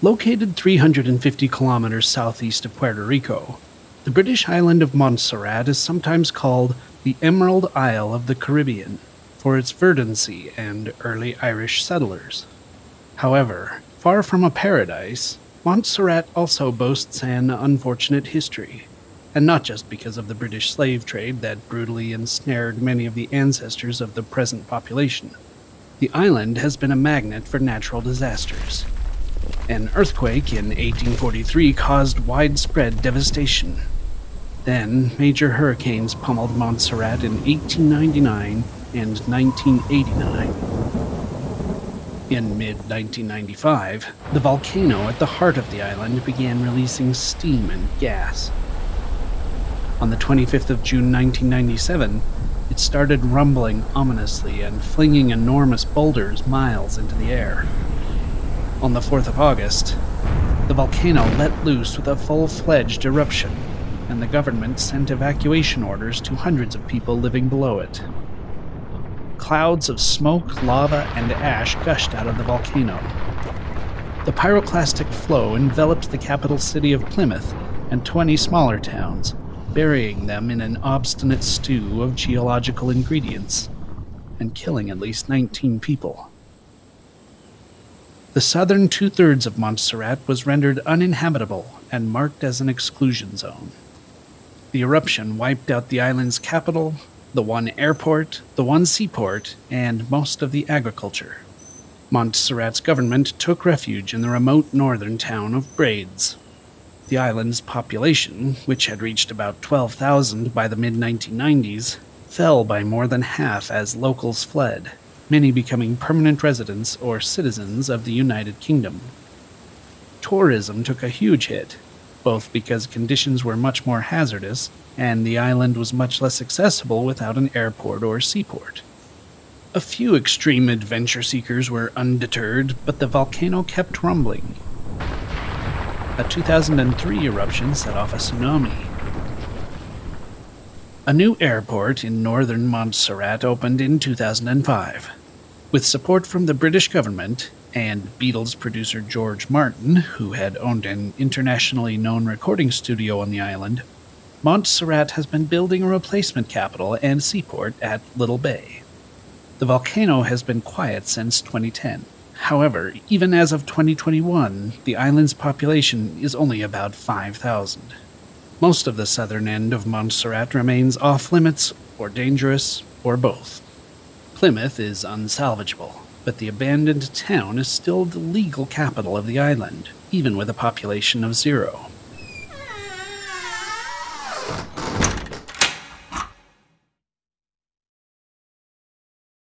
Located 350 kilometers southeast of Puerto Rico, the British island of Montserrat is sometimes called the Emerald Isle of the Caribbean for its verdancy and early Irish settlers. However, far from a paradise, Montserrat also boasts an unfortunate history, and not just because of the British slave trade that brutally ensnared many of the ancestors of the present population. The island has been a magnet for natural disasters. An earthquake in 1843 caused widespread devastation. Then, major hurricanes pummeled Montserrat in 1899 and 1989. In mid 1995, the volcano at the heart of the island began releasing steam and gas. On the 25th of June 1997, it started rumbling ominously and flinging enormous boulders miles into the air. On the 4th of August, the volcano let loose with a full fledged eruption, and the government sent evacuation orders to hundreds of people living below it. Clouds of smoke, lava, and ash gushed out of the volcano. The pyroclastic flow enveloped the capital city of Plymouth and 20 smaller towns, burying them in an obstinate stew of geological ingredients and killing at least 19 people. The southern two thirds of Montserrat was rendered uninhabitable and marked as an exclusion zone. The eruption wiped out the island's capital, the one airport, the one seaport, and most of the agriculture. Montserrat's government took refuge in the remote northern town of Brades. The island's population, which had reached about 12,000 by the mid 1990s, fell by more than half as locals fled, many becoming permanent residents or citizens of the United Kingdom. Tourism took a huge hit, both because conditions were much more hazardous and the island was much less accessible without an airport or seaport. A few extreme adventure seekers were undeterred, but the volcano kept rumbling. A 2003 eruption set off a tsunami, a new airport in northern Montserrat opened in 2005. With support from the British government and Beatles producer George Martin, who had owned an internationally known recording studio on the island, Montserrat has been building a replacement capital and seaport at Little Bay. The volcano has been quiet since 2010. However, even as of 2021, the island's population is only about 5,000. Most of the southern end of Montserrat remains off limits, or dangerous, or both. Plymouth is unsalvageable, but the abandoned town is still the legal capital of the island, even with a population of zero.